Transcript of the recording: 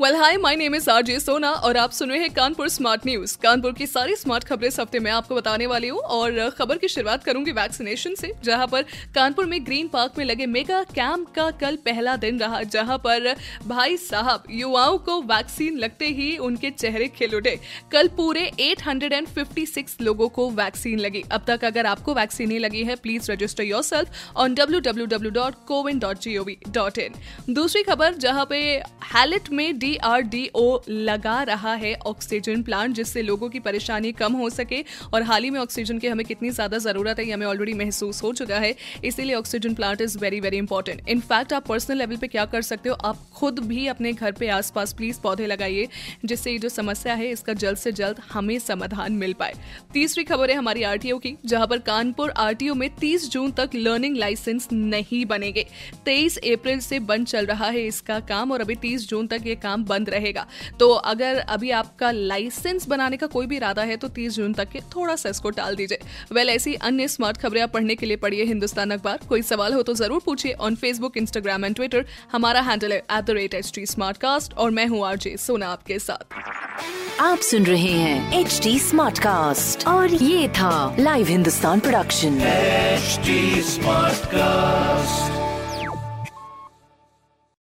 well hi my name is RJ Sona और आप सुन रहे हैं कानपुर स्मार्ट न्यूज़ कानपुर की सारी स्मार्ट खबरें इस हफ़्ते मैं आपको बताने वाली हूँ और खबर की शुरुआत करूँगी वैक्सीनेशन से, जहाँ पर कानपुर में ग्रीन पार्क में लगे मेगा कैंप का कल पहला दिन रहा, जहाँ पर भाई साहब युवाओं को वैक्सीन लगते ही उनके चेहरे खिल उठे। कल पूरे 856 लोगों को वैक्सीन लगी। अब तक अगर आपको वैक्सीन नहीं लगी है please register yourself on W W W dot CoWIN dot G O V dot in दूसरी खबर, जहाँ पे हैलेट में डीआरडीओ लगा रहा है ऑक्सीजन प्लांट जिससे लोगों की परेशानी कम हो सके। और हाल ही में ऑक्सीजन की हमें कितनी ज़्यादा ज़रूरत है, ये हमें ऑलरेडी महसूस हो चुका है। इसीलिए oxygen plant is very very important in fact आप पर्सनल लेवल पे क्या कर सकते हो? आप खुद भी अपने घर पे आसपास प्लीज़ पौधे लगाइए, जिससे ये जो समस्या है, इसका जल्द से जल्द हमें समाधान मिल पाए। तीसरी खबर है हमारी आरटीओ की, जहाँ पर कानपुर आरटीओ में 30 जून तक लर्निंग लाइसेंस नहीं बनेंगे। 23 अप्रैल से बंद चल रहा है इसका काम, और अभी 30 जून तक ये काम बंद रहेगा। तो अगर अभी आपका लाइसेंस बनाने का कोई भी इरादा है तो 30 जून तक के थोड़ा सा इसको टाल दीजिए। वेल ऐसी अन्य स्मार्ट खबरें आप पढ़ने के लिए पढ़िए हिंदुस्तान अखबार। कोई सवाल हो तो ज़रूर पूछिए on Facebook Instagram and Twitter हमारा हैंडल है at the rate H T और मैं हूँ आरजे सोना आपके साथ। आप सुन रहे हैं एच डी स्मार्ट कास्ट और ये था live Hindustan production HD Smartcast.